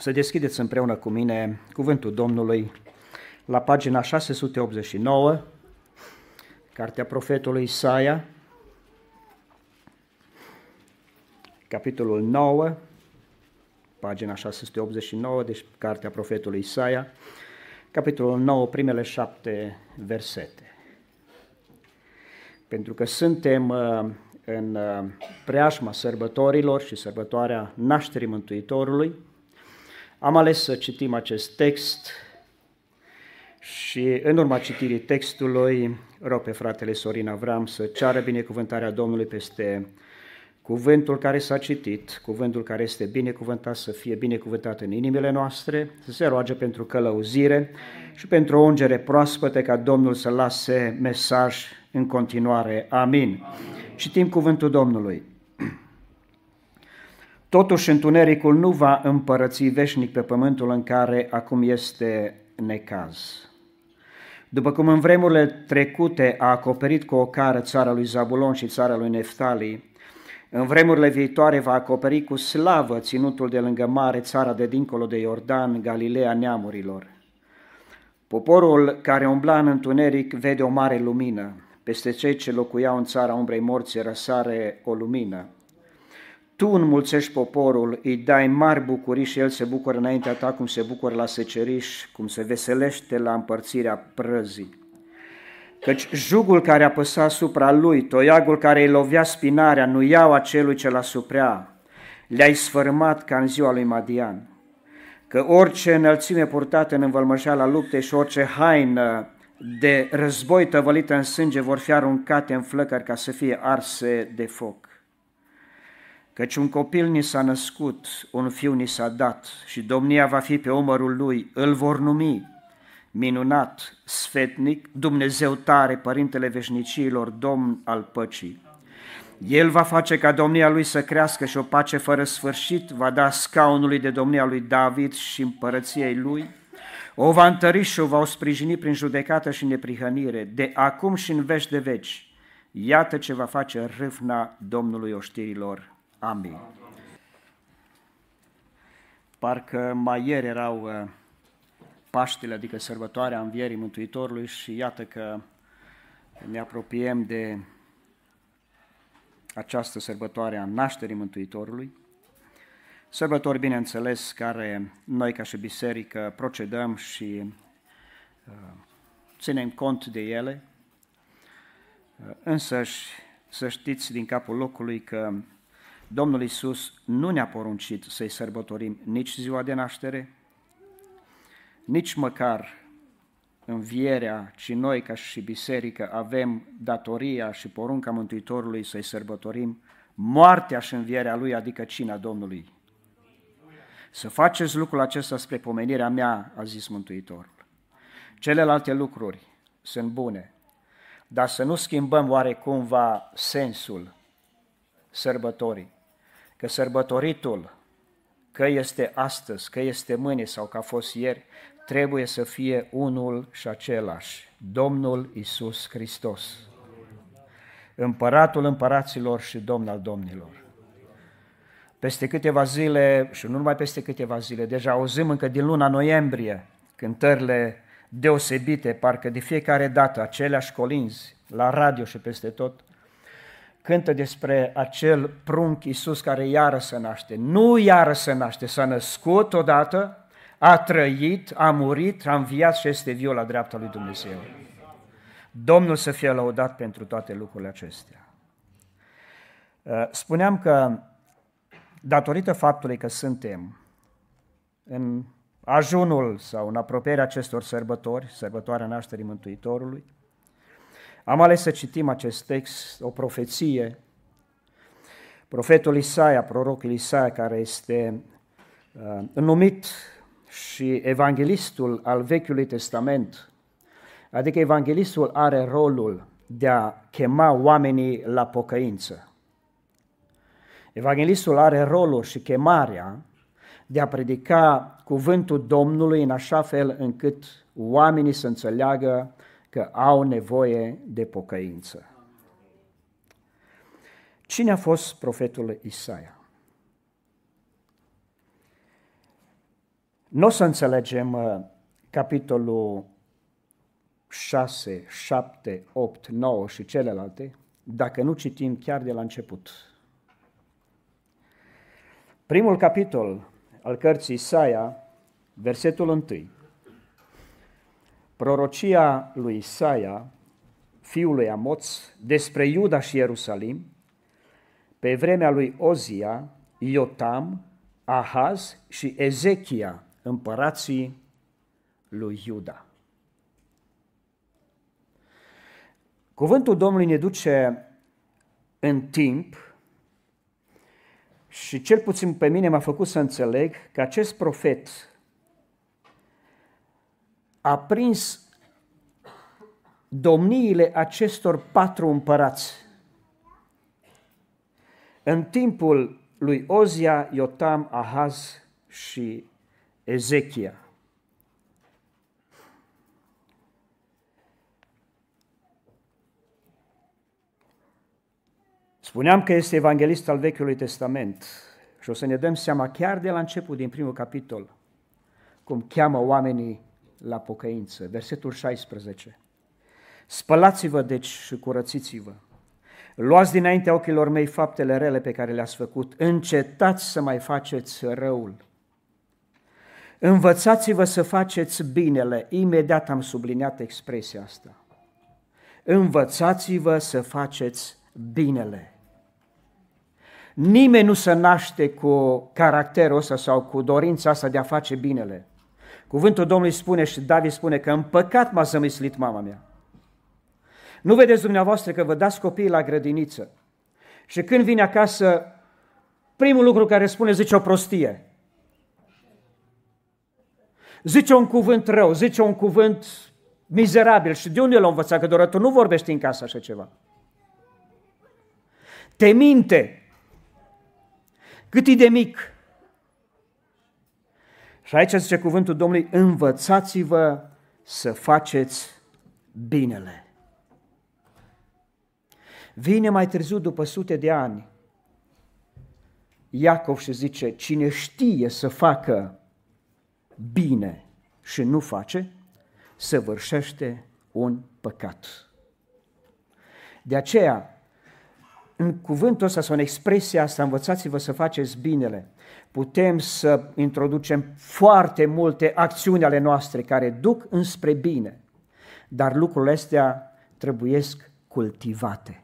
Să deschideți împreună cu mine cuvântul Domnului la pagina 689, cartea profetului Isaia, capitolul 9, pagina 689, deci cartea profetului Isaia, capitolul 9, primele șapte versete. Pentru că suntem uh, în uh, preajma sărbătorilor și sărbătoarea nașterii Mântuitorului, am ales să citim acest text și în urma citirii textului rog pe fratele Sorin Avram să ceară binecuvântarea Domnului peste cuvântul care s-a citit, cuvântul care este binecuvântat să fie binecuvântat în inimile noastre, să se roage pentru călăuzire și pentru o ungere proaspătă ca Domnul să lase mesaj în continuare. Amin. Citim cuvântul Domnului. Totuși, întunericul nu va împărăți veșnic pe pământul în care acum este necaz. După cum în vremurile trecute a acoperit cu o cară țara lui Zabulon și țara lui Neftali, în vremurile viitoare va acoperi cu slavă ținutul de lângă mare, țara de dincolo de Iordan, Galileea neamurilor. Poporul care umbla în întuneric vede o mare lumină. Peste cei ce locuiau în țara umbrei morții răsare o lumină. Tu înmulțești poporul, îi dai mari bucurii și el se bucură înaintea ta cum se bucură la seceriș, cum se veselește la împărțirea prăzii. Căci jugul care apăsa asupra lui, toiagul care îi lovea spinarea, nu iau acelui ce l-a suprea, le-ai sfărmat ca în ziua lui Madian. Că orice înălțime purtată în învălmășeala luptei și orice haină de război tăvălită în sânge vor fi aruncate în flăcări ca să fie arse de foc. Căci un copil ni s-a născut, un fiu ni s-a dat și domnia va fi pe omărul lui, îl vor numi minunat, sfetnic, Dumnezeu tare, Părintele Veșnicilor, Domn al păcii. El va face ca domnia lui să crească și o pace fără sfârșit, va da scaunului de domnia lui David și împărăției lui, o va întări și o va sprijini prin judecată și neprihănire, de acum și în veci de veci. Iată ce va face râvna Domnului oștirilor. Amin. Parcă mai ieri erau uh, Paștele, adică sărbătoarea Învierii Mântuitorului și iată că ne apropiem de această sărbătoare a nașterii Mântuitorului. Sărbători, bineînțeles, care noi ca și biserică procedăm și uh, ținem cont de ele, uh, însă să știți din capul locului că Domnul Isus nu ne-a poruncit să-i sărbătorim nici ziua de naștere, nici măcar învierea, ci noi ca și biserică avem datoria și porunca Mântuitorului să-i sărbătorim moartea și învierea Lui, adică cina Domnului. Să faceți lucrul acesta spre pomenirea mea, a zis Mântuitorul. Celelalte lucruri sunt bune, dar să nu schimbăm oarecumva sensul sărbătorii. Că sărbătoritul, că este astăzi, că este mâine sau că a fost ieri, trebuie să fie unul și același, Domnul Isus Hristos, împăratul împăraților și domn al domnilor. Peste câteva zile, și nu numai peste câteva zile, deja auzim încă din luna noiembrie cântările deosebite, parcă de fiecare dată aceleași colinzi, la radio și peste tot, cântă despre acel prunc Iisus care iară să naște. Nu iară să naște, s-a născut odată, a trăit, a murit, a înviat și este viu la dreapta lui Dumnezeu. Domnul să fie lăudat pentru toate lucrurile acestea. Uh, spuneam că datorită faptului că suntem în ajunul sau în apropierea acestor sărbători, sărbătoarea nașterii Mântuitorului, am ales să citim acest text, o profeție. Profetul Isaia, prorocul Isaia, care este uh, numit și evanghelistul al Vechiului Testament, adică evanghelistul are rolul de a chema oamenii la pocăință. Evanghelistul are rolul și chemarea de a predica cuvântul Domnului în așa fel încât oamenii să înțeleagă că au nevoie de pocăință. Cine a fost profetul Isaia? Nu o să înțelegem uh, capitolul 6, 7, 8, 9 și celelalte dacă nu citim chiar de la început. Primul capitol al cărții Isaia, versetul 1. Prorocia lui Isaia, fiul lui Amoț, despre Iuda și Ierusalim, pe vremea lui Ozia, Iotam, Ahaz și Ezechia, împărații lui Iuda. Cuvântul Domnului ne duce în timp și cel puțin pe mine m-a făcut să înțeleg că acest profet a prins domniile acestor patru împărați în timpul lui Ozia, Iotam, Ahaz și Ezechia. Spuneam că este evanghelist al Vechiului Testament și o să ne dăm seama chiar de la început, din primul capitol, cum cheamă oamenii la pocăință. Versetul 16. Spălați-vă deci și curățiți-vă. Luați dinaintea ochilor mei faptele rele pe care le-ați făcut. Încetați să mai faceți răul. Învățați-vă să faceți binele. Imediat am subliniat expresia asta. Învățați-vă să faceți binele. Nimeni nu se naște cu caracterul ăsta sau cu dorința asta de a face binele. Cuvântul Domnului spune și David spune că în păcat m-a zămislit mama mea. Nu vedeți dumneavoastră că vă dați copiii la grădiniță și când vine acasă, primul lucru care spune zice o prostie. Zice un cuvânt rău, zice un cuvânt mizerabil și de unde l-a învățat? Că doar tu nu vorbești în casă așa ceva. Te minte. Cât e de mic. Și aici zice cuvântul Domnului, învățați-vă să faceți binele. Vine mai târziu, după sute de ani, Iacov și zice, cine știe să facă bine și nu face, săvârșește un păcat. De aceea, în cuvântul ăsta sau în expresia asta, învățați-vă să faceți binele, putem să introducem foarte multe acțiuni ale noastre care duc înspre bine, dar lucrurile astea trebuiesc cultivate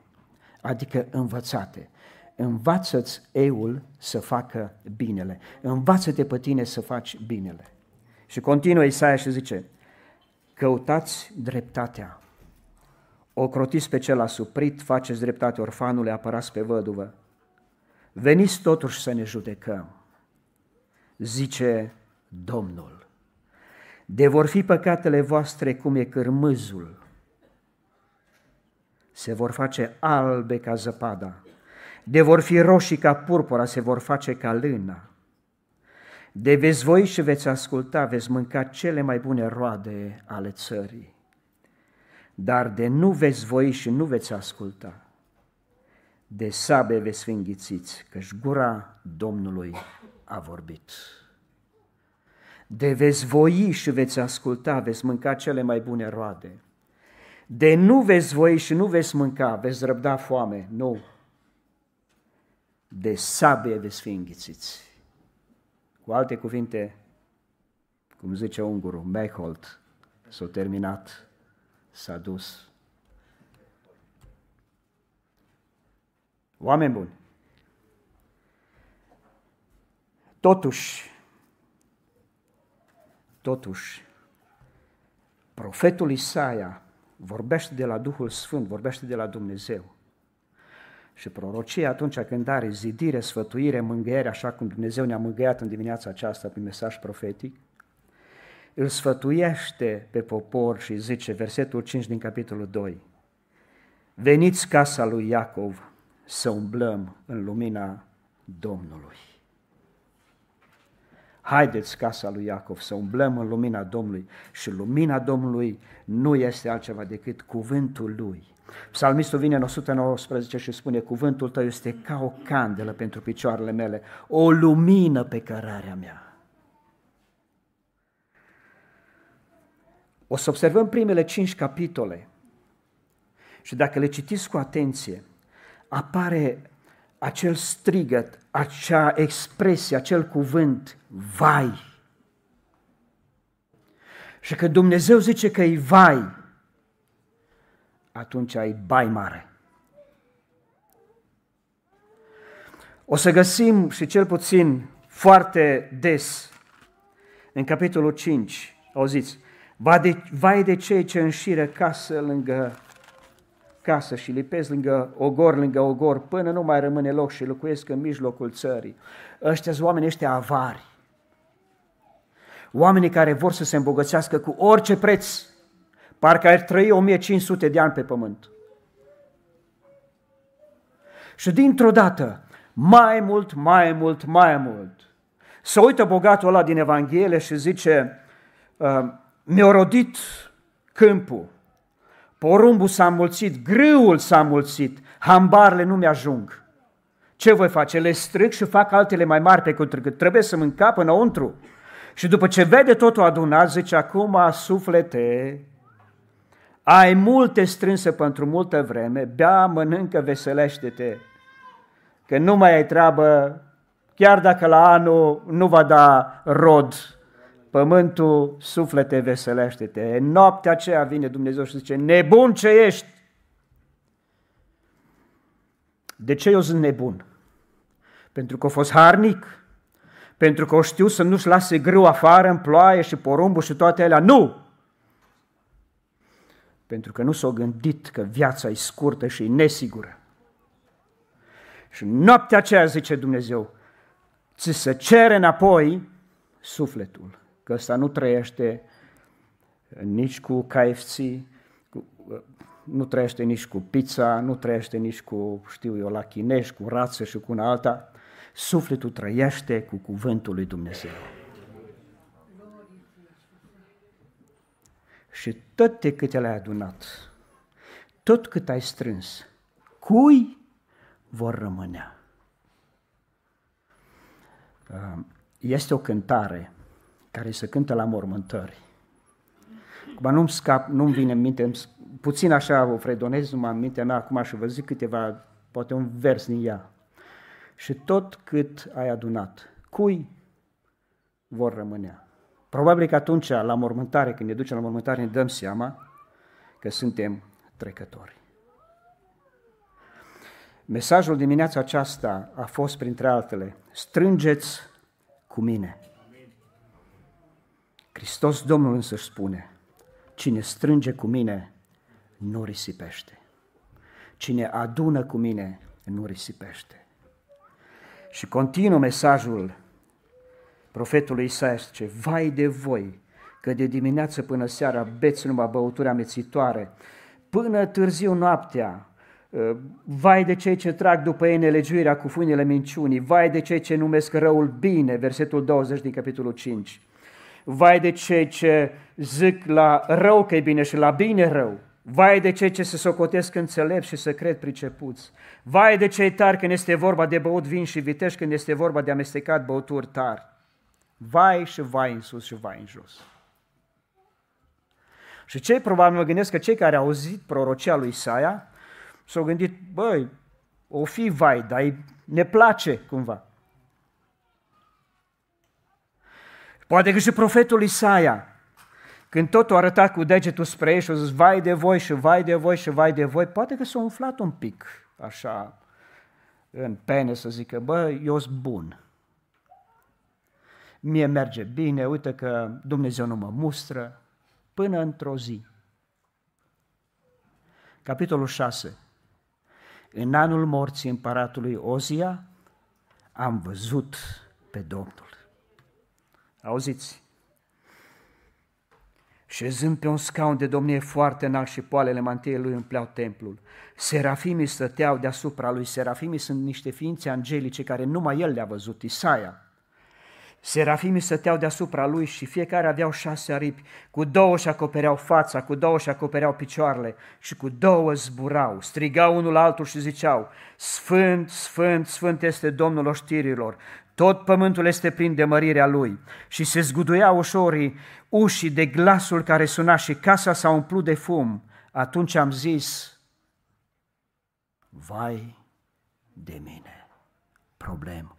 adică învățate. Învață-ți eul să facă binele. Învață-te pe tine să faci binele. Și continuă Isaia și zice, căutați dreptatea, ocrotiți pe cel asuprit, faceți dreptate orfanului, apărați pe văduvă. Veniți totuși să ne judecăm, zice Domnul. De vor fi păcatele voastre cum e cârmâzul, se vor face albe ca zăpada, de vor fi roșii ca purpura, se vor face ca lâna. De veți voi și veți asculta, veți mânca cele mai bune roade ale țării. Dar de nu veți voi și nu veți asculta, de sabe veți fi înghițiți, căci gura Domnului a vorbit. De veți voi și veți asculta, veți mânca cele mai bune roade de nu veți voi și nu veți mânca, veți răbda foame, nu. De sabie veți fi înghițiți. Cu alte cuvinte, cum zice ungurul, Mechholt, s-a terminat, s-a dus. Oameni buni, totuși, totuși, profetul Isaia vorbește de la Duhul Sfânt, vorbește de la Dumnezeu. Și prorocia atunci când are zidire, sfătuire, mângâiere, așa cum Dumnezeu ne-a mângâiat în dimineața aceasta prin mesaj profetic, îl sfătuiește pe popor și zice, versetul 5 din capitolul 2, Veniți casa lui Iacov să umblăm în lumina Domnului. Haideți casa lui Iacov să umblăm în lumina Domnului și lumina Domnului nu este altceva decât cuvântul lui. Psalmistul vine în 119 și spune, cuvântul tău este ca o candelă pentru picioarele mele, o lumină pe cărarea mea. O să observăm primele cinci capitole și dacă le citiți cu atenție, apare acel strigăt, acea expresie, acel cuvânt, vai. Și când Dumnezeu zice că e vai, atunci ai bai mare. O să găsim și cel puțin foarte des în capitolul 5, auziți, vai de cei ce înșiră casă lângă casă și lipesc lângă ogor, lângă ogor, până nu mai rămâne loc și locuiesc în mijlocul țării. Ăștia sunt oameni ăștia avari. Oamenii care vor să se îmbogățească cu orice preț, parcă ar trăi 1500 de ani pe pământ. Și dintr-o dată, mai mult, mai mult, mai mult, să uită bogatul ăla din Evanghelie și zice, uh, mi-a rodit câmpul, Porumbul s-a mulțit, grâul s-a mulțit, hambarele nu mi-ajung. Ce voi face? Le stric și fac altele mai mari pe cât trebuie să mânca înăuntru. Și după ce vede totul adunat, zice, acum suflete, ai multe strânse pentru multă vreme, bea, mănâncă, veselește-te, că nu mai ai treabă, chiar dacă la anul nu va da rod pământul, suflete, veselește-te. În noaptea aceea vine Dumnezeu și zice, nebun ce ești! De ce eu sunt nebun? Pentru că a fost harnic? Pentru că o știu să nu-și lase grâu afară în ploaie și porumbul și toate alea? Nu! Pentru că nu s-au gândit că viața e scurtă și e nesigură. Și noaptea aceea, zice Dumnezeu, ți se cere înapoi sufletul că ăsta nu trăiește nici cu KFC, cu, nu trăiește nici cu pizza, nu trăiește nici cu, știu eu, la chinești, cu rață și cu una alta. Sufletul trăiește cu cuvântul lui Dumnezeu. Și tot de cât le-ai adunat, tot cât ai strâns, cui vor rămânea? Este o cântare care se cântă la mormântări. Acum nu-mi scap, nu-mi vine în minte, puțin așa o fredonez numai în mintea mea acum și vă zic câteva, poate un vers din ea. Și tot cât ai adunat, cui vor rămânea? Probabil că atunci, la mormântare, când ne ducem la mormântare, ne dăm seama că suntem trecători. Mesajul dimineața aceasta a fost, printre altele, strângeți cu mine. Hristos Domnul însă spune, cine strânge cu mine nu risipește. Cine adună cu mine nu risipește. Și continuă mesajul profetului Isaia, ce vai de voi, că de dimineață până seara beți numai băuturi amețitoare, până târziu noaptea, ă, vai de cei ce trag după ei nelegiuirea cu funile minciunii, vai de cei ce numesc răul bine, versetul 20 din capitolul 5. Vai de cei ce zic la rău că e bine și la bine rău. Vai de cei ce se socotesc înțelepți și să cred pricepuți. Vai de cei tari când este vorba de băut vin și viteș, când este vorba de amestecat băuturi tari. Vai și vai în sus și vai în jos. Și cei, probabil mă gândesc că cei care au auzit prorocia lui Isaia s-au gândit, băi, o fi vai, dar ne place cumva. Poate că și profetul Isaia, când tot o arătat cu degetul spre ei și a zis, vai de voi și vai de voi și vai de voi, poate că s-a umflat un pic, așa, în pene să zică, bă, eu sunt bun. Mie merge bine, uite că Dumnezeu nu mă mustră, până într-o zi. Capitolul 6. În anul morții împăratului Ozia am văzut pe Domnul. Auziți? Șezând pe un scaun de domnie foarte înalt și poalele mantiei lui împleau templul. Serafimii stăteau deasupra lui. Serafimii sunt niște ființe angelice care numai el le-a văzut, Isaia. Serafimii stăteau deasupra lui și fiecare aveau șase aripi, cu două și acopereau fața, cu două și acopereau picioarele și cu două zburau. Strigau unul altul și ziceau, Sfânt, Sfânt, Sfânt este Domnul oștirilor, Tot pământul este plin de mărirea lui și se zguduia ușorii ușii de glasul care suna și casa s-a umplut de fum. Atunci am zis, vai de mine, problem.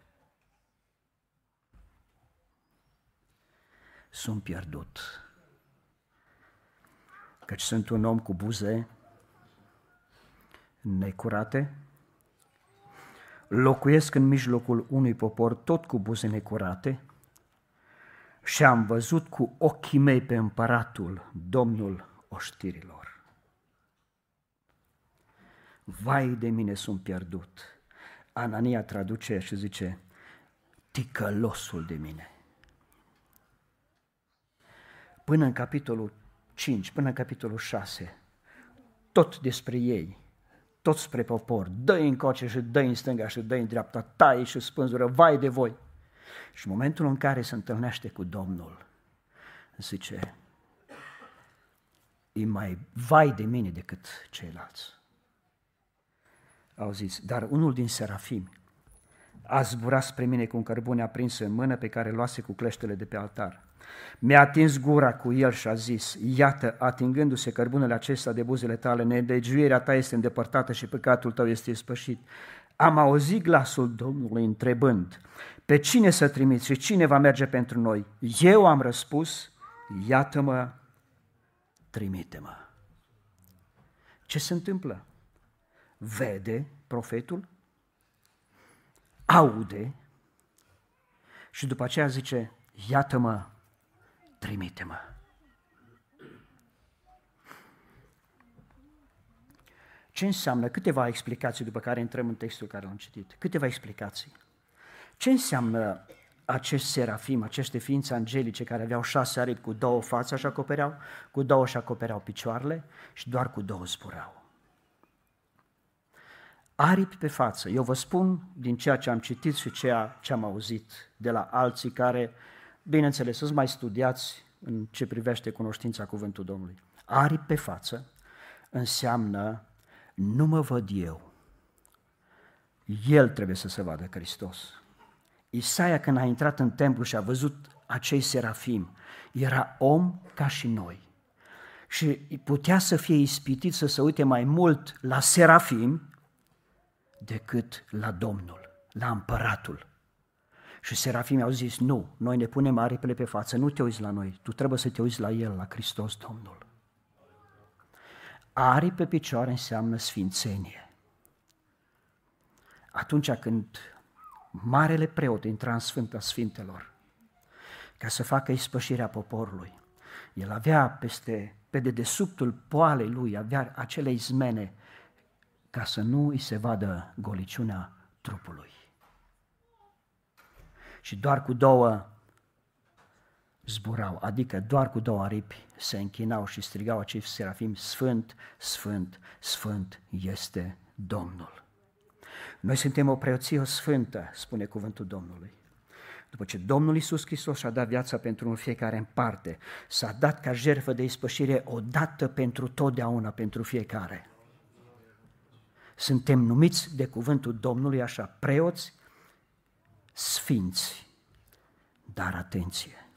Sunt pierdut, căci sunt un om cu buze necurate, locuiesc în mijlocul unui popor tot cu buze necurate și am văzut cu ochii mei pe împăratul, Domnul oștirilor. Vai de mine sunt pierdut. Anania traduce și zice, ticălosul de mine. Până în capitolul 5, până în capitolul 6, tot despre ei, tot spre popor, dă în coace și dă în stânga și dă în dreapta, tai și spânzură, vai de voi. Și în momentul în care se întâlnește cu Domnul, zice, e mai vai de mine decât ceilalți. Au zis, dar unul din serafimi a zburat spre mine cu un cărbune aprins în mână pe care luase cu cleștele de pe altar. Mi-a atins gura cu el și a zis, iată, atingându-se cărbunele acesta de buzele tale, nedegiuirea ta este îndepărtată și păcatul tău este spășit. Am auzit glasul Domnului întrebând, pe cine să trimiți și cine va merge pentru noi? Eu am răspuns, iată-mă, trimite-mă. Ce se întâmplă? Vede profetul, aude și după aceea zice, iată-mă, trimite-mă. Ce înseamnă? Câteva explicații după care intrăm în textul care l-am citit. Câteva explicații. Ce înseamnă acest serafim, aceste ființe angelice care aveau șase aripi cu două fațe și acopereau, cu două și acopereau picioarele și doar cu două zburau. Aripi pe față. Eu vă spun din ceea ce am citit și ceea ce am auzit de la alții care bineînțeles, să mai studiați în ce privește cunoștința cuvântului Domnului. Aripi pe față înseamnă nu mă văd eu, el trebuie să se vadă Hristos. Isaia când a intrat în templu și a văzut acei serafim, era om ca și noi. Și putea să fie ispitit să se uite mai mult la serafim decât la Domnul, la împăratul. Și serafimii au zis, nu, noi ne punem aripile pe față, nu te uiți la noi, tu trebuie să te uiți la El, la Hristos Domnul. Aripi pe picioare înseamnă sfințenie. Atunci când marele preot intra în Sfânta Sfintelor, ca să facă ispășirea poporului, el avea peste, pe dedesubtul poalei lui, avea acele izmene ca să nu îi se vadă goliciunea trupului și doar cu două zburau, adică doar cu două aripi se închinau și strigau acei serafim, Sfânt, Sfânt, Sfânt este Domnul. Noi suntem o preoție sfântă, spune cuvântul Domnului. După ce Domnul Iisus Hristos și-a dat viața pentru un fiecare în parte, s-a dat ca jertfă de ispășire odată pentru totdeauna pentru fiecare. Suntem numiți de cuvântul Domnului așa, preoți sfinți, dar atenție,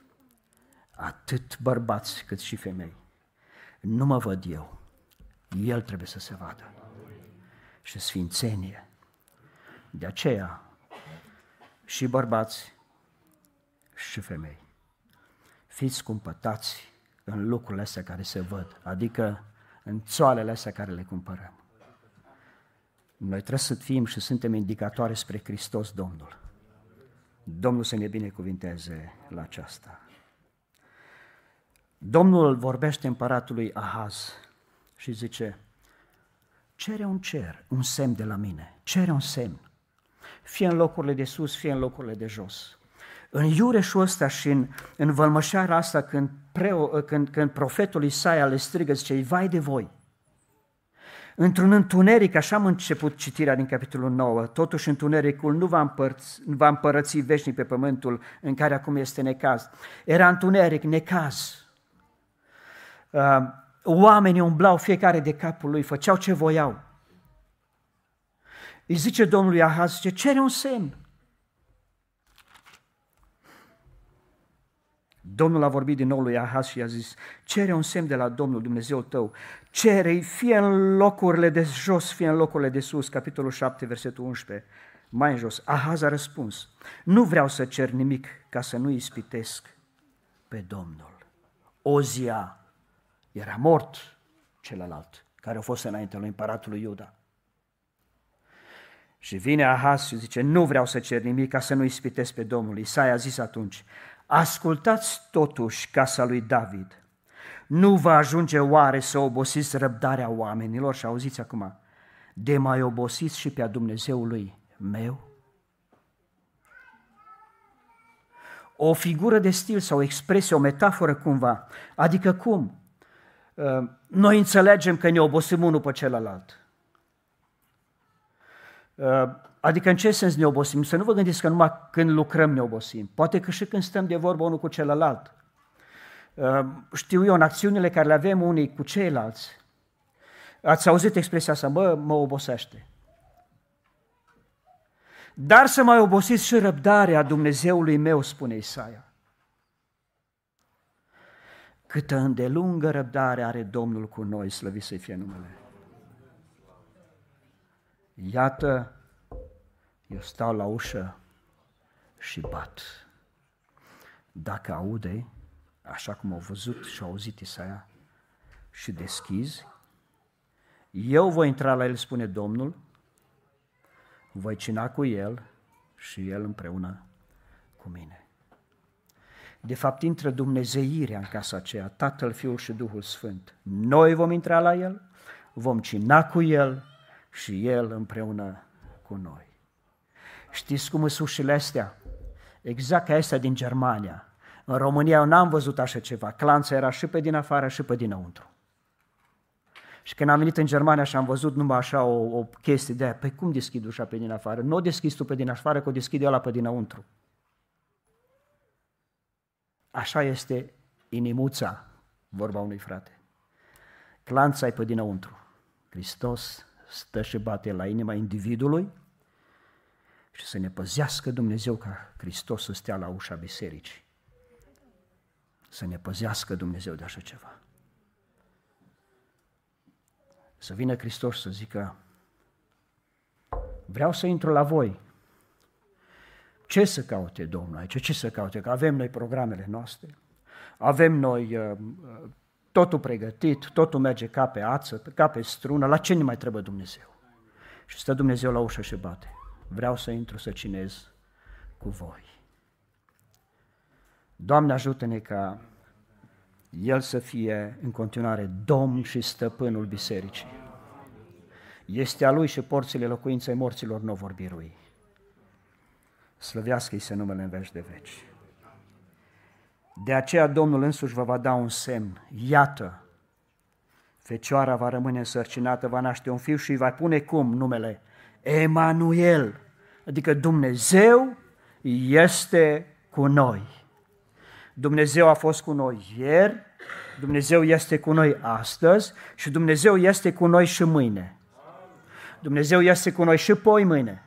atât bărbați cât și femei. Nu mă văd eu, El trebuie să se vadă. Și sfințenie. De aceea, și bărbați și femei, fiți cumpătați în lucrurile astea care se văd, adică în țoalele astea care le cumpărăm. Noi trebuie să fim și suntem indicatoare spre Hristos Domnul. Domnul să ne binecuvinteze la aceasta. Domnul vorbește împăratului Ahaz și zice, cere un cer, un semn de la mine, cere un semn, fie în locurile de sus, fie în locurile de jos. În iureșul ăsta și în, în vălmășarea asta, când, preo, când, când profetul Isaia le strigă, zice, vai de voi, într-un întuneric, așa am început citirea din capitolul 9, totuși întunericul nu va, împărți, va împărăți veșnic pe pământul în care acum este necaz. Era întuneric, necaz. Uh, oamenii umblau fiecare de capul lui, făceau ce voiau. Îi zice Domnului Ahaz, zice, cere un semn. Domnul a vorbit din nou lui Ahaz și i-a zis, cere un semn de la Domnul Dumnezeu tău, cere fie în locurile de jos, fie în locurile de sus, capitolul 7, versetul 11, mai în jos. Ahaz a răspuns, nu vreau să cer nimic ca să nu ispitesc pe Domnul. Ozia era mort celălalt, care a fost înainte lui împăratului Iuda. Și vine Ahaz și zice, nu vreau să cer nimic ca să nu ispitesc pe Domnul. Isaia a zis atunci, ascultați totuși casa lui David. Nu va ajunge oare să obosiți răbdarea oamenilor? Și auziți acum, de mai obosiți și pe a Dumnezeului meu? O figură de stil sau o expresie, o metaforă cumva. Adică cum? Uh, noi înțelegem că ne obosim unul pe celălalt. Uh, adică în ce sens ne obosim? Să nu vă gândiți că numai când lucrăm ne obosim. Poate că și când stăm de vorbă unul cu celălalt. Uh, știu eu, în acțiunile care le avem unii cu ceilalți, ați auzit expresia asta, bă, mă obosește. Dar să mai obosiți și răbdarea Dumnezeului meu, spune Isaia. Câtă îndelungă răbdare are Domnul cu noi, slăvit să fie numele. Iată, eu stau la ușă și bat. Dacă aude, așa cum au văzut și au auzit Isaia, și deschizi, eu voi intra la el, spune Domnul, voi cina cu el și el împreună cu mine. De fapt, intră Dumnezeirea în casa aceea, Tatăl, Fiul și Duhul Sfânt. Noi vom intra la El, vom cina cu El și El împreună cu noi. Știți cum sunt ușile astea? Exact ca astea din Germania. În România eu n-am văzut așa ceva. Clanța era și pe din afară și pe dinăuntru. Și când am venit în Germania și am văzut numai așa o, o chestie de aia, păi cum deschid ușa pe din afară? Nu o deschizi tu pe din afară, că o deschide ăla pe dinăuntru. Așa este inimuța, vorba unui frate. Clanța e pe dinăuntru. Hristos stă și bate la inima individului și să ne păzească Dumnezeu ca Hristos să stea la ușa bisericii. Să ne păzească Dumnezeu de așa ceva. Să vină Hristos să zică, vreau să intru la voi. Ce să caute Domnul aici? Ce să caute? Că avem noi programele noastre, avem noi uh, uh, totul pregătit, totul merge ca pe ață, ca pe strună, la ce ne mai trebuie Dumnezeu? Și stă Dumnezeu la ușă și bate. Vreau să intru să cinez cu voi. Doamne ajută-ne ca El să fie în continuare Domn și Stăpânul Bisericii. Este a Lui și porțile locuinței morților nu vor birui. Slăvească-i se numele în veci de veci. De aceea Domnul însuși vă va da un semn. Iată, fecioara va rămâne însărcinată, va naște un fiu și îi va pune cum numele? Emanuel, adică Dumnezeu este cu noi. Dumnezeu a fost cu noi ieri, Dumnezeu este cu noi astăzi și Dumnezeu este cu noi și mâine. Dumnezeu este cu noi și poi mâine.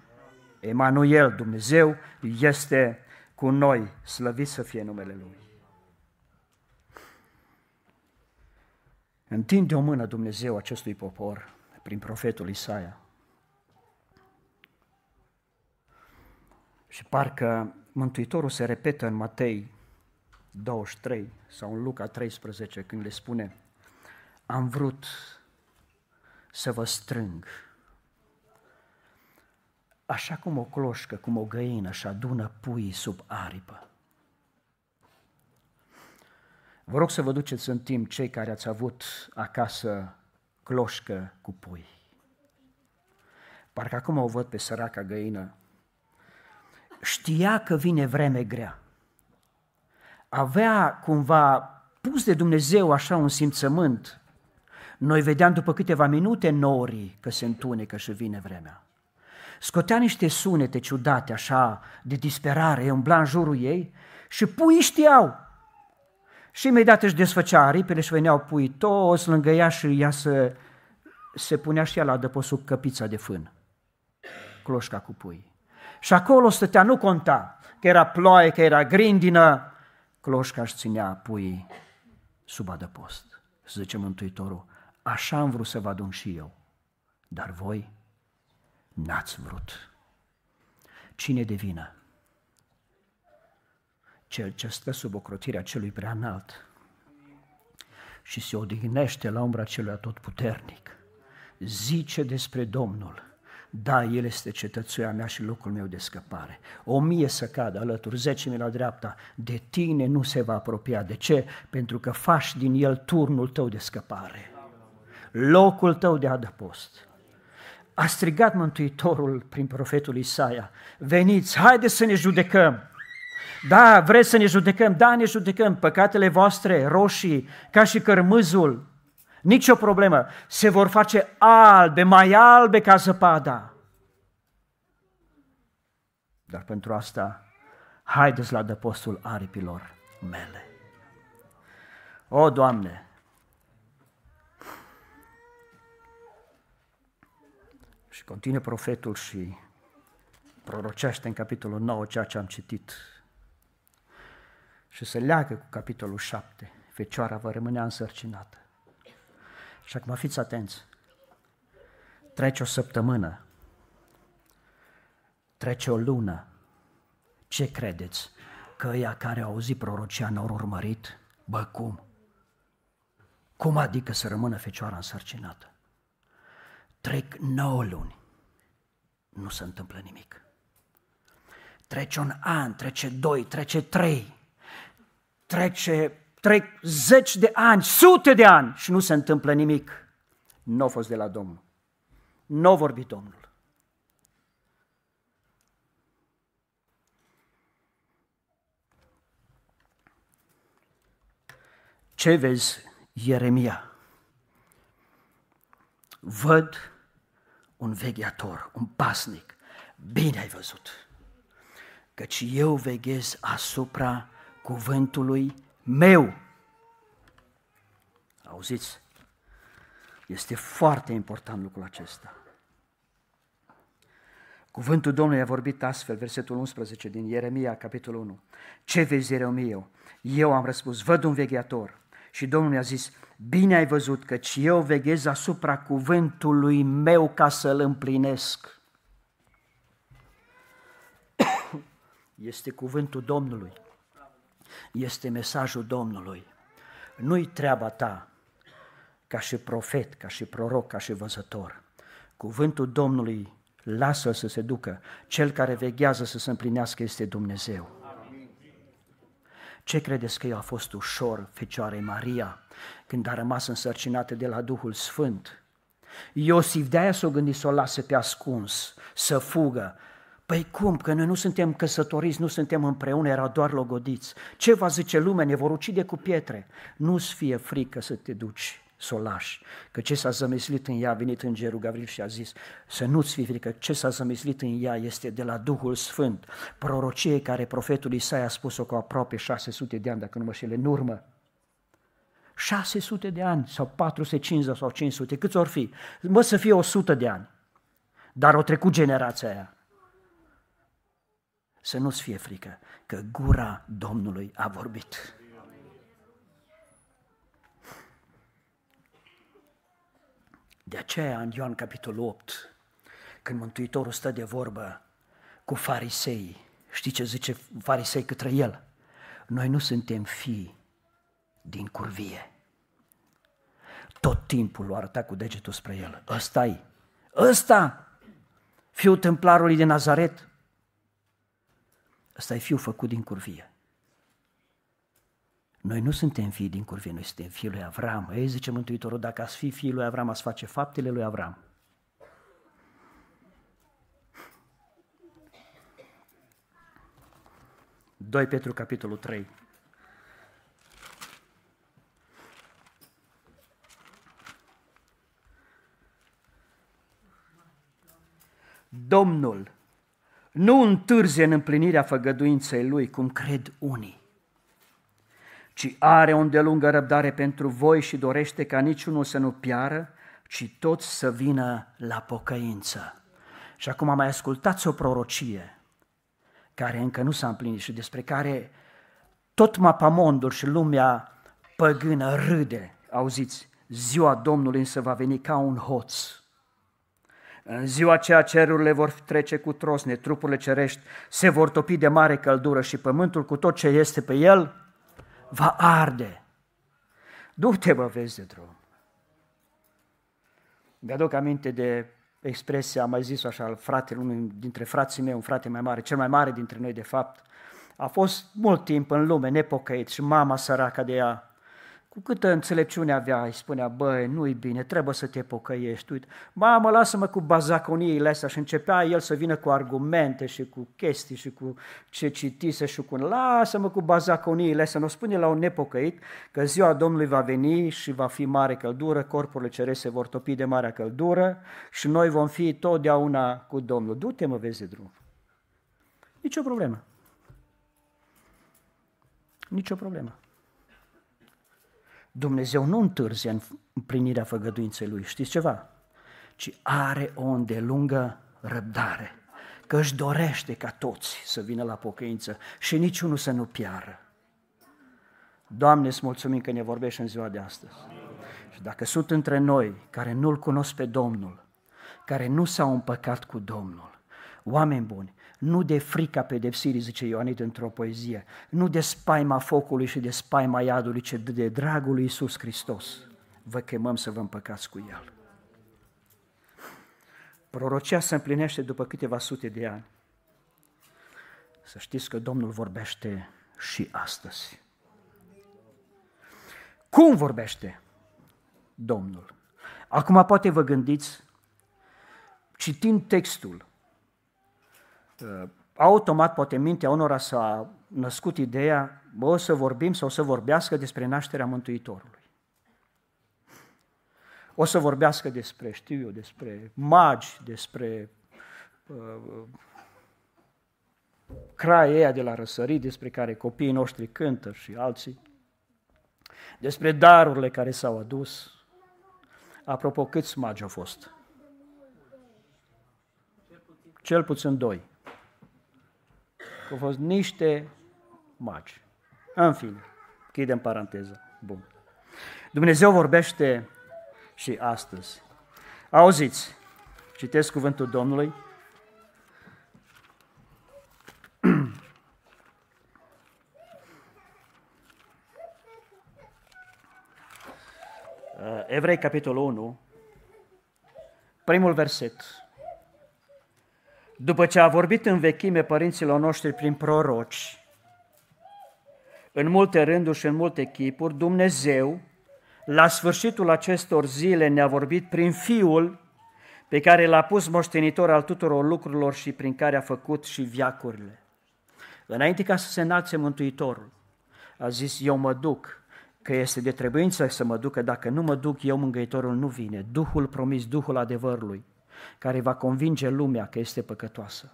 Emanuel, Dumnezeu este cu noi, slăvit să fie numele Lui. Întinde o mână Dumnezeu acestui popor prin profetul Isaia. Și parcă Mântuitorul se repetă în Matei 23 sau în Luca 13 când le spune Am vrut să vă strâng așa cum o cloșcă, cum o găină și adună puii sub aripă. Vă rog să vă duceți în timp cei care ați avut acasă cloșcă cu pui. Parcă acum o văd pe săraca găină. Știa că vine vreme grea. Avea cumva pus de Dumnezeu așa un simțământ. Noi vedeam după câteva minute norii că se întunecă și vine vremea. Scotea niște sunete ciudate, așa, de disperare, umbla în jurul ei și puii știau. Și imediat își desfăcea aripile și veneau puii toți lângă ea și ea se, se punea și ea la adăpostul căpița de fân, cloșca cu pui. Și acolo stătea, nu conta că era ploaie, că era grindină, cloșca își ținea puii sub adăpost. Zice Mântuitorul, așa am vrut să vă adun și eu, dar voi n-ați vrut. Cine de vină? Cel ce stă sub ocrotirea celui prea înalt și se odihnește la umbra celui atotputernic. Zice despre Domnul, da, El este cetățuia mea și locul meu de scăpare. O mie să cadă alături, zece mii la dreapta, de tine nu se va apropia. De ce? Pentru că faci din El turnul tău de scăpare, locul tău de adăpost. A strigat Mântuitorul prin profetul Isaia, veniți, haideți să ne judecăm. Da, vreți să ne judecăm? Da, ne judecăm. Păcatele voastre roșii, ca și cărmâzul, nicio problemă. Se vor face albe, mai albe ca zăpada. Dar pentru asta, haideți la dăpostul aripilor mele. O, Doamne, și continuă profetul și prorocește în capitolul 9 ceea ce am citit și se leagă cu capitolul 7. Fecioara va rămânea însărcinată. Și acum fiți atenți. Trece o săptămână, trece o lună. Ce credeți? Că ăia care au auzit prorocia n-au urmărit? Bă, cum? Cum adică să rămână fecioara însărcinată? Trec nouă luni. Nu se întâmplă nimic. Trece un an, trece doi, trece trei trece, trec zeci de ani, sute de ani și nu se întâmplă nimic. Nu a fost de la Domnul. Nu a vorbit Domnul. Ce vezi, Ieremia? Văd un vegheator, un pasnic. Bine ai văzut, căci eu veghez asupra cuvântului meu. Auziți? Este foarte important lucrul acesta. Cuvântul Domnului a vorbit astfel, versetul 11 din Ieremia, capitolul 1. Ce vezi, Ieremia? Eu am răspuns, văd un vegheator. Și Domnul mi-a zis, bine ai văzut, căci eu veghez asupra cuvântului meu ca să-l împlinesc. Este cuvântul Domnului este mesajul Domnului. Nu-i treaba ta ca și profet, ca și proroc, ca și văzător. Cuvântul Domnului lasă să se ducă. Cel care veghează să se împlinească este Dumnezeu. Ce credeți că i-a fost ușor Fecioarei Maria când a rămas însărcinată de la Duhul Sfânt? Iosif de-aia s-o gândit să o lase pe ascuns, să fugă, Păi cum? Că noi nu suntem căsătoriți, nu suntem împreună, erau doar logodiți. Ce va zice lumea? Ne vor ucide cu pietre. Nu-ți fie frică să te duci să o lași. Că ce s-a zămislit în ea, a venit îngerul Gavril și a zis să nu-ți fie frică, ce s-a zămislit în ea este de la Duhul Sfânt. Prorocie care profetul Isaia a spus-o cu aproape 600 de ani, dacă nu mă șele, în urmă. 600 de ani sau 450 sau 500, câți or fi? Mă să fie 100 de ani. Dar o trecut generația aia să nu-ți fie frică, că gura Domnului a vorbit. De aceea, în Ioan capitolul 8, când Mântuitorul stă de vorbă cu farisei, știi ce zice farisei către el? Noi nu suntem fii din curvie. Tot timpul l-a arătat cu degetul spre el. Ăsta-i, ăsta, fiul templarului de Nazaret, Ăsta e fiul făcut din curvie. Noi nu suntem fii din curvie, noi suntem fiul lui Avram. Ei, zice Mântuitorul, dacă ați fi fiul lui Avram, ați face faptele lui Avram. Doi Petru, capitolul 3. Domnul nu întârzie în împlinirea făgăduinței lui, cum cred unii, ci are o îndelungă răbdare pentru voi și dorește ca niciunul să nu piară, ci toți să vină la pocăință. Și acum mai ascultați o prorocie care încă nu s-a împlinit și despre care tot mapamondul și lumea păgână râde, auziți, ziua Domnului însă va veni ca un hoț. În ziua aceea cerurile vor trece cu trosne, trupurile cerești se vor topi de mare căldură și pământul cu tot ce este pe el va arde. Du-te, bă, vezi de drum. Mi-aduc aminte de expresia, am mai zis așa, fratele, unul dintre frații mei, un frate mai mare, cel mai mare dintre noi de fapt, a fost mult timp în lume nepocăit și mama săraca de ea cu câtă înțelepciune avea, îi spunea, băi, nu-i bine, trebuie să te pocăiești. Uite, mamă, lasă-mă cu bazaconiile astea și începea el să vină cu argumente și cu chestii și cu ce citise și cu... Lasă-mă cu bazaconiile astea, nu spune la un nepocăit că ziua Domnului va veni și va fi mare căldură, corpurile cerese se vor topi de marea căldură și noi vom fi totdeauna cu Domnul. Du-te, mă, vezi de drum. Nici o problemă. Nici o problemă. Dumnezeu nu întârzie în împlinirea făgăduinței Lui, știți ceva? Ci are o îndelungă răbdare, că își dorește ca toți să vină la pocăință și niciunul să nu piară. Doamne, îți mulțumim că ne vorbești în ziua de astăzi. Și dacă sunt între noi care nu-L cunosc pe Domnul, care nu s-au împăcat cu Domnul, oameni buni, nu de frica pedepsirii, zice Ioanit într-o poezie, nu de spaima focului și de spaima iadului, ci de dragul lui Iisus Hristos. Vă chemăm să vă împăcați cu El. Prorocia se împlinește după câteva sute de ani. Să știți că Domnul vorbește și astăzi. Cum vorbește Domnul? Acum poate vă gândiți, citind textul, Uh, automat poate mintea unora s-a născut ideea, bă, o să vorbim sau să vorbească despre nașterea Mântuitorului. O să vorbească despre, știu eu, despre magi, despre uh, craia de la răsărit, despre care copiii noștri cântă și alții, despre darurile care s-au adus. Apropo, câți magi au fost? Cel puțin doi au fost niște magi. În fine, chidem paranteză. Bun. Dumnezeu vorbește și astăzi. Auziți, citesc cuvântul Domnului. Evrei, capitolul 1, primul verset. După ce a vorbit în vechime părinților noștri prin proroci, în multe rânduri și în multe chipuri, Dumnezeu, la sfârșitul acestor zile, ne-a vorbit prin Fiul pe care l-a pus moștenitor al tuturor lucrurilor și prin care a făcut și viacurile. Înainte ca să se înalțe Mântuitorul, a zis, eu mă duc, că este de trebuință să mă ducă, dacă nu mă duc, eu, Mângăitorul, nu vine. Duhul promis, Duhul adevărului care va convinge lumea că este păcătoasă.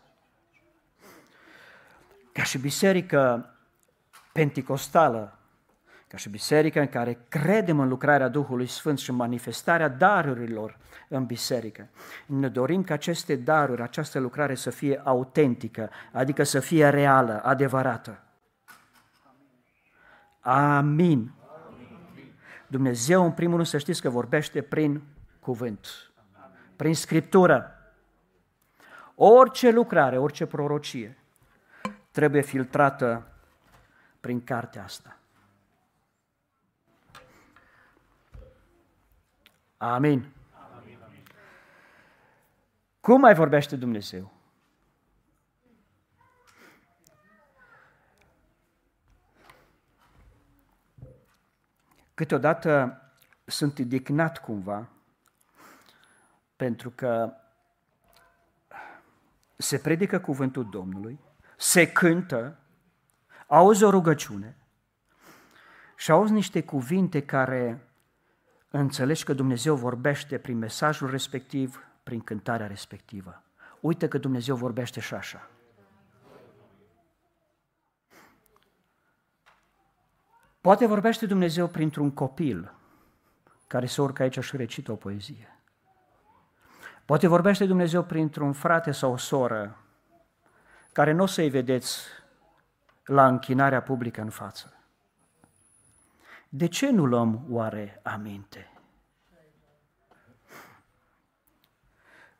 Ca și biserică penticostală, ca și biserică în care credem în lucrarea Duhului Sfânt și în manifestarea darurilor în biserică. Ne dorim ca aceste daruri, această lucrare să fie autentică, adică să fie reală, adevărată. Amin. Dumnezeu, în primul rând, să știți că vorbește prin cuvânt prin Scriptură. Orice lucrare, orice prorocie trebuie filtrată prin cartea asta. Amin. Cum mai vorbește Dumnezeu? Câteodată sunt indignat cumva pentru că se predică cuvântul Domnului, se cântă, auzi o rugăciune și auzi niște cuvinte care înțelegi că Dumnezeu vorbește prin mesajul respectiv, prin cântarea respectivă. Uite că Dumnezeu vorbește și așa. Poate vorbește Dumnezeu printr-un copil care se urcă aici și recită o poezie. Poate vorbește Dumnezeu printr-un frate sau o soră care nu o să-i vedeți la închinarea publică în față. De ce nu luăm oare aminte?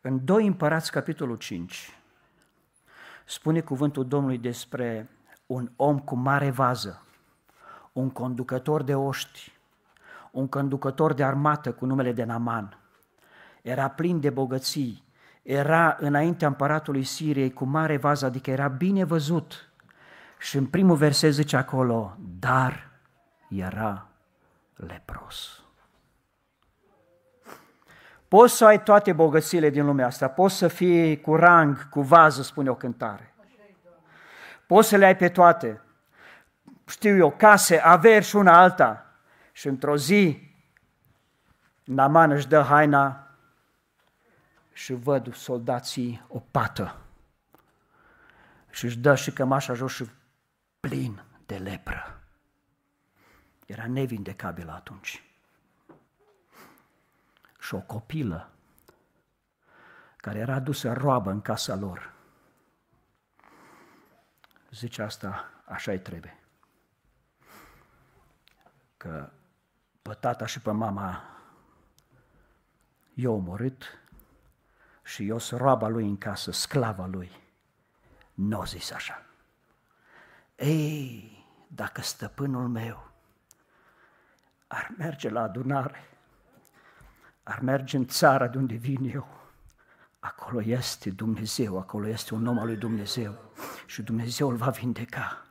În 2 Împărați, capitolul 5, spune cuvântul Domnului despre un om cu mare vază, un conducător de oști, un conducător de armată cu numele de Naman. Era plin de bogății, era înaintea împăratului Siriei cu mare vază, adică era bine văzut. Și în primul verset zice acolo, dar era lepros. Poți să ai toate bogățiile din lumea asta, poți să fii cu rang, cu vază, spune o cântare. Poți să le ai pe toate. Știu eu, case, averi și una alta. Și într-o zi, Naman își dă haina și văd soldații o pată. Și își dă și cămașa jos și plin de lepră. Era nevindecabil atunci. Și o copilă care era dusă roabă în casa lor. Zice asta, așa-i trebuie. Că pe tata și pe mama i-a omorât și eu sunt roaba lui în casă, sclava lui. Nu zis așa. Ei, dacă stăpânul meu ar merge la adunare, ar merge în țara de unde vin eu, acolo este Dumnezeu, acolo este un om al lui Dumnezeu și Dumnezeu îl va vindeca.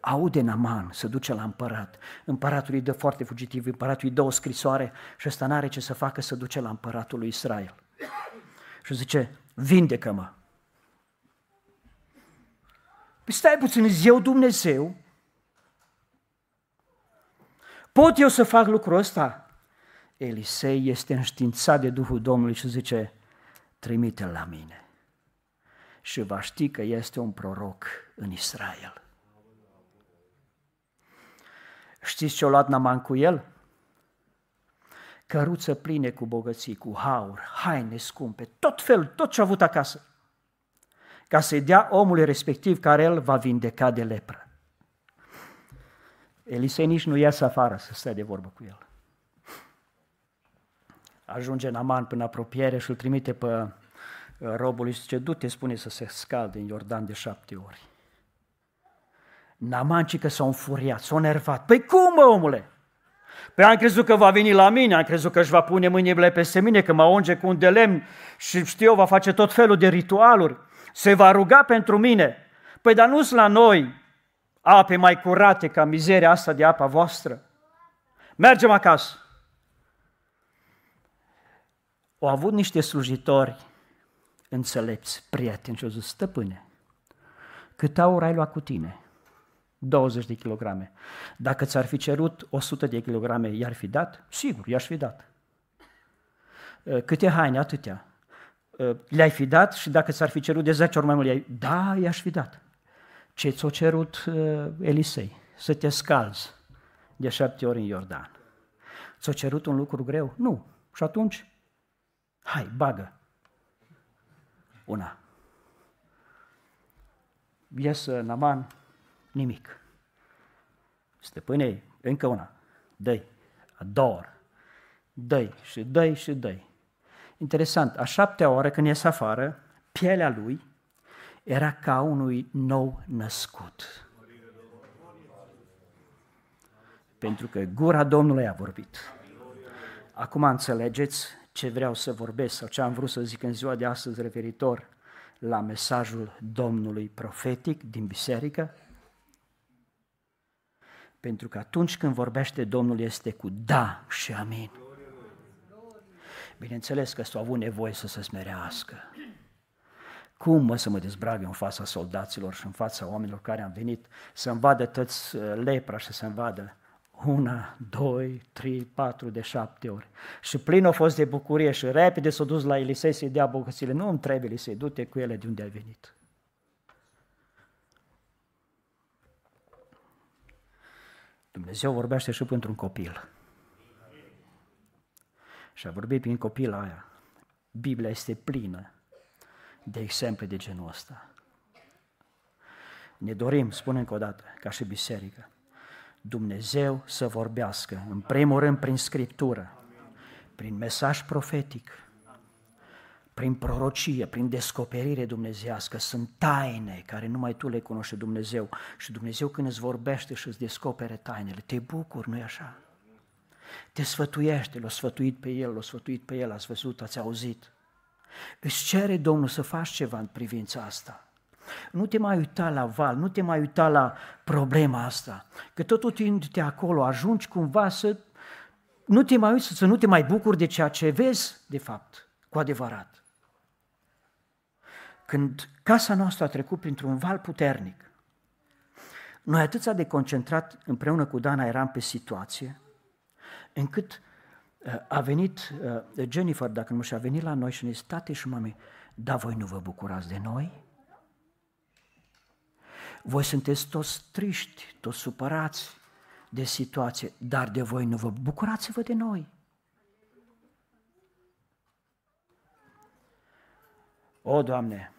Aude Naman, se duce la împărat. Împăratul îi dă foarte fugitiv, împăratul îi dă o scrisoare și ăsta n-are ce să facă, să duce la împăratul lui Israel. Și zice, vindecă-mă. Păi stai puțin, eu Dumnezeu? Pot eu să fac lucrul ăsta? Elisei este înștiințat de Duhul Domnului și zice, trimite-l la mine. Și va ști că este un proroc în Israel. Știți ce-a luat Naman cu el? Căruță pline cu bogății, cu haur, haine scumpe, tot fel, tot ce a avut acasă, ca să-i dea omului respectiv care el va vindeca de lepră. Elisei nici nu iasă afară să stea de vorbă cu el. Ajunge Naman până apropiere și îl trimite pe uh, robul și zice, du-te, spune să se scalde în Iordan de șapte ori. Naman că s-a înfuriat, s-a nervat. Păi cum, mă, omule? Păi am crezut că va veni la mine, am crezut că își va pune mâinile peste mine, că mă unge cu un de lemn și știu, va face tot felul de ritualuri. Se va ruga pentru mine. Păi dar nu la noi ape mai curate ca mizeria asta de apa voastră. Mergem acasă. Au avut niște slujitori înțelepți, prieteni și au zis, stăpâne, cât aur ai luat cu tine? 20 de kilograme. Dacă ți-ar fi cerut 100 de kilograme, i-ar fi dat? Sigur, i-aș fi dat. Uh, câte haine? Atâtea. Uh, le-ai fi dat și dacă ți-ar fi cerut de 10 ori mai mult, i-ai... da, i-aș fi dat. Ce ți-a cerut uh, Elisei? Să te scalzi de șapte ori în Iordan. Ți-a cerut un lucru greu? Nu. Și atunci, hai, bagă. Una. Iesă Naman, nimic. Stăpâne, încă una, dă ador, dă și dă și dă Interesant, a șaptea oră când ies afară, pielea lui era ca unui nou născut. Pentru că gura Domnului a vorbit. Acum înțelegeți ce vreau să vorbesc sau ce am vrut să zic în ziua de astăzi referitor la mesajul Domnului profetic din biserică? Pentru că atunci când vorbește Domnul este cu da și amin. Bineînțeles că s-au avut nevoie să se smerească. Cum mă să mă dezbrag în fața soldaților și în fața oamenilor care am venit să-mi vadă toți uh, lepra și să-mi vadă una, doi, trei, patru, de șapte ori. Și plin a fost de bucurie și repede s-a dus la Elisei să-i dea bogățile. Nu îmi trebuie, Elisei, du-te cu ele de unde ai venit. Dumnezeu vorbește și pentru un copil. Și a vorbit prin copil aia. Biblia este plină de exemple de genul ăsta. Ne dorim, spun încă o dată, ca și biserică, Dumnezeu să vorbească, în primul rând prin Scriptură, prin mesaj profetic, prin prorocie, prin descoperire dumnezească. Sunt taine care numai tu le cunoști Dumnezeu. Și Dumnezeu când îți vorbește și îți descopere tainele, te bucuri, nu-i așa? Te sfătuiește, l-a sfătuit pe el, l-a sfătuit pe el, ați văzut, ați auzit. Îți cere Domnul să faci ceva în privința asta. Nu te mai uita la val, nu te mai uita la problema asta. Că tot uitându-te acolo, ajungi cumva să nu te mai uiți, să nu te mai bucuri de ceea ce vezi, de fapt, cu adevărat. Când casa noastră a trecut printr-un val puternic, noi atâția de concentrat împreună cu Dana eram pe situație, încât uh, a venit uh, Jennifer, dacă nu și-a venit la noi și ne zis, tate și mami, da, voi nu vă bucurați de noi? Voi sunteți toți triști, toți supărați de situație, dar de voi nu vă bucurați-vă de noi. O, Doamne,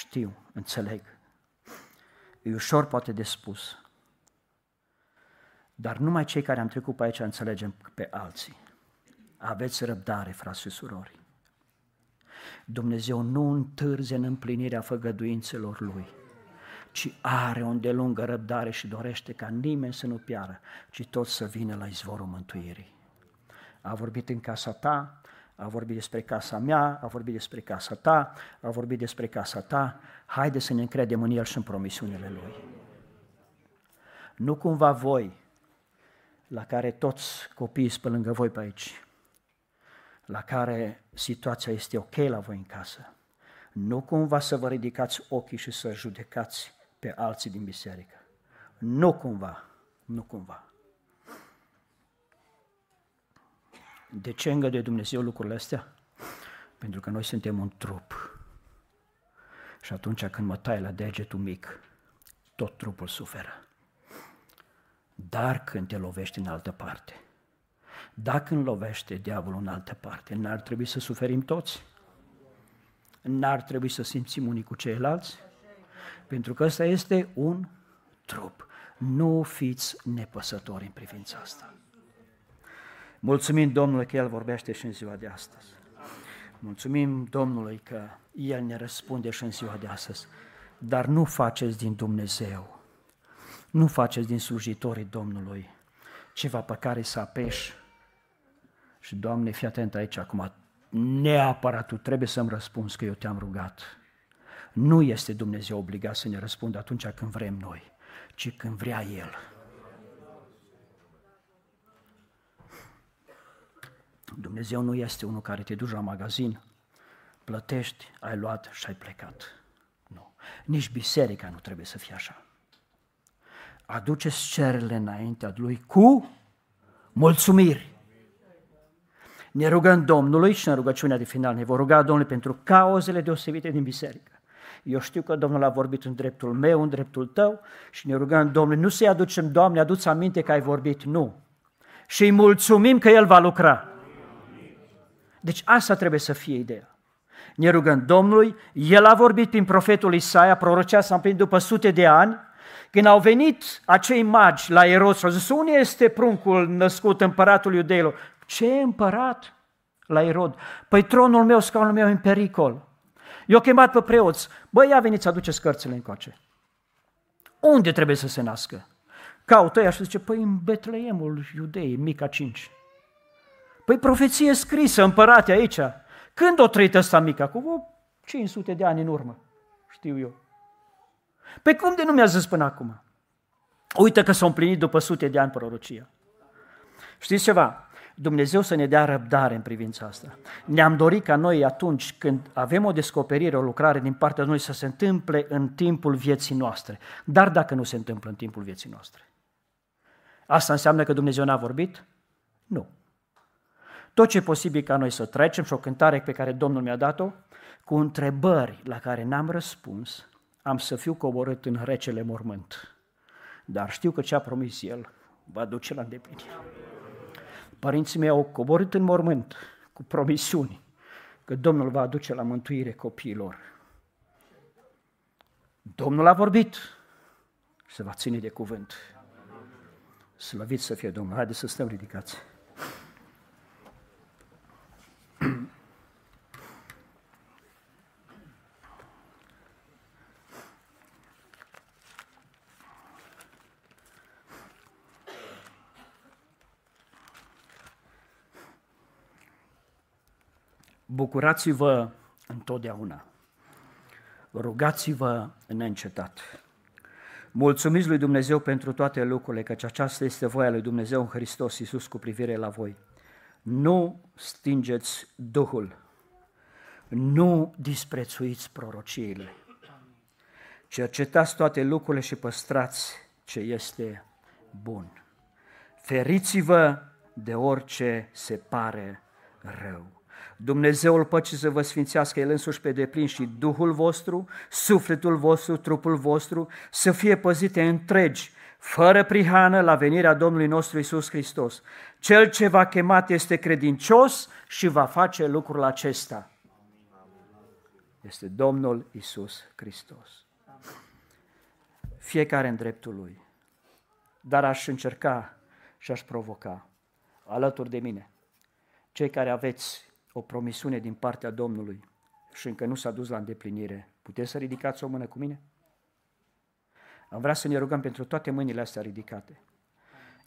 știu, înțeleg. E ușor poate de spus. Dar numai cei care am trecut pe aici înțelegem pe alții. Aveți răbdare, frați și surori. Dumnezeu nu întârze în împlinirea făgăduințelor Lui, ci are o îndelungă răbdare și dorește ca nimeni să nu piară, ci tot să vină la izvorul mântuirii. A vorbit în casa ta, a vorbit despre casa mea, a vorbit despre casa ta, a vorbit despre casa ta, haide să ne încredem în El și în promisiunile Lui. Nu cumva voi, la care toți copiii sunt pe lângă voi pe aici, la care situația este ok la voi în casă, nu cumva să vă ridicați ochii și să judecați pe alții din biserică. Nu cumva, nu cumva. De ce îngăduie Dumnezeu lucrurile astea? Pentru că noi suntem un trup. Și atunci când mă tai la degetul mic, tot trupul suferă. Dar când te lovești în altă parte, dacă îmi lovește diavolul în altă parte, n-ar trebui să suferim toți? N-ar trebui să simțim unii cu ceilalți? Pentru că ăsta este un trup. Nu fiți nepăsători în privința asta. Mulțumim Domnului că El vorbește și în ziua de astăzi. Mulțumim Domnului că El ne răspunde și în ziua de astăzi. Dar nu faceți din Dumnezeu, nu faceți din slujitorii Domnului ceva pe care să apeși. Și Doamne, fii atent aici acum, neapărat tu trebuie să-mi răspunzi că eu te-am rugat. Nu este Dumnezeu obligat să ne răspundă atunci când vrem noi, ci când vrea El. Dumnezeu nu este unul care te duci la magazin, plătești, ai luat și ai plecat. Nu. Nici biserica nu trebuie să fie așa. Aduceți cererile înaintea Lui cu mulțumiri. Ne rugăm Domnului și în rugăciunea de final ne vor ruga Domnului pentru cauzele deosebite din biserică. Eu știu că Domnul a vorbit în dreptul meu, în dreptul tău și ne rugăm Domnului, nu să-i aducem, Doamne, aduți aminte că ai vorbit, nu. Și îi mulțumim că El va lucra. Deci asta trebuie să fie ideea. Ne rugăm Domnului, El a vorbit prin profetul Isaia, prorocea s-a împlinit după sute de ani, când au venit acei magi la Erod și au zis, unde este pruncul născut împăratul iudeilor? Ce împărat? La Erod. Păi tronul meu, scaunul meu în pericol. Eu chemat pe preoți, băi, ia veniți să aduceți cărțile încoace. Unde trebuie să se nască? Caută ea și zice, păi în Betleemul iudei, mica 5. Păi profeție scrisă, împărate aici. Când o trăit ăsta mică? Cu 500 de ani în urmă, știu eu. Pe cum de nu mi-a zis până acum? Uite că s-a împlinit după sute de ani prorocia. Știți ceva? Dumnezeu să ne dea răbdare în privința asta. Ne-am dorit ca noi atunci când avem o descoperire, o lucrare din partea noi să se întâmple în timpul vieții noastre. Dar dacă nu se întâmplă în timpul vieții noastre, asta înseamnă că Dumnezeu n-a vorbit? Nu. Tot ce e posibil ca noi să trecem și o cântare pe care Domnul mi-a dat-o, cu întrebări la care n-am răspuns, am să fiu coborât în recele mormânt. Dar știu că ce a promis El va duce la îndeplinire. Părinții mei au coborât în mormânt cu promisiuni că Domnul va aduce la mântuire copiilor. Domnul a vorbit și se va ține de cuvânt. Slăvit să fie Domnul. Haideți să stăm ridicați. Bucurați-vă întotdeauna. Rugați-vă neîncetat. Mulțumiți lui Dumnezeu pentru toate lucrurile, căci aceasta este voia lui Dumnezeu în Hristos Iisus cu privire la voi. Nu stingeți Duhul, nu disprețuiți prorociile. Cercetați toate lucrurile și păstrați ce este bun. Feriți-vă de orice se pare rău. Dumnezeul păcii să vă sfințească El însuși pe deplin și Duhul vostru, sufletul vostru, trupul vostru să fie păzite întregi, fără prihană la venirea Domnului nostru Isus Hristos. Cel ce va chemat este credincios și va face lucrul acesta. Este Domnul Isus Hristos. Fiecare în dreptul lui. Dar aș încerca și aș provoca alături de mine cei care aveți o promisiune din partea Domnului și încă nu s-a dus la îndeplinire, puteți să ridicați o mână cu mine? Am vrea să ne rugăm pentru toate mâinile astea ridicate,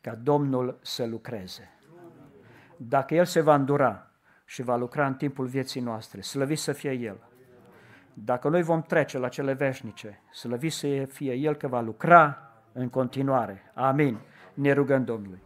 ca Domnul să lucreze. Dacă El se va îndura și va lucra în timpul vieții noastre, slăvit să fie El. Dacă noi vom trece la cele veșnice, slăvit să fie El că va lucra în continuare. Amin. Ne rugăm Domnului.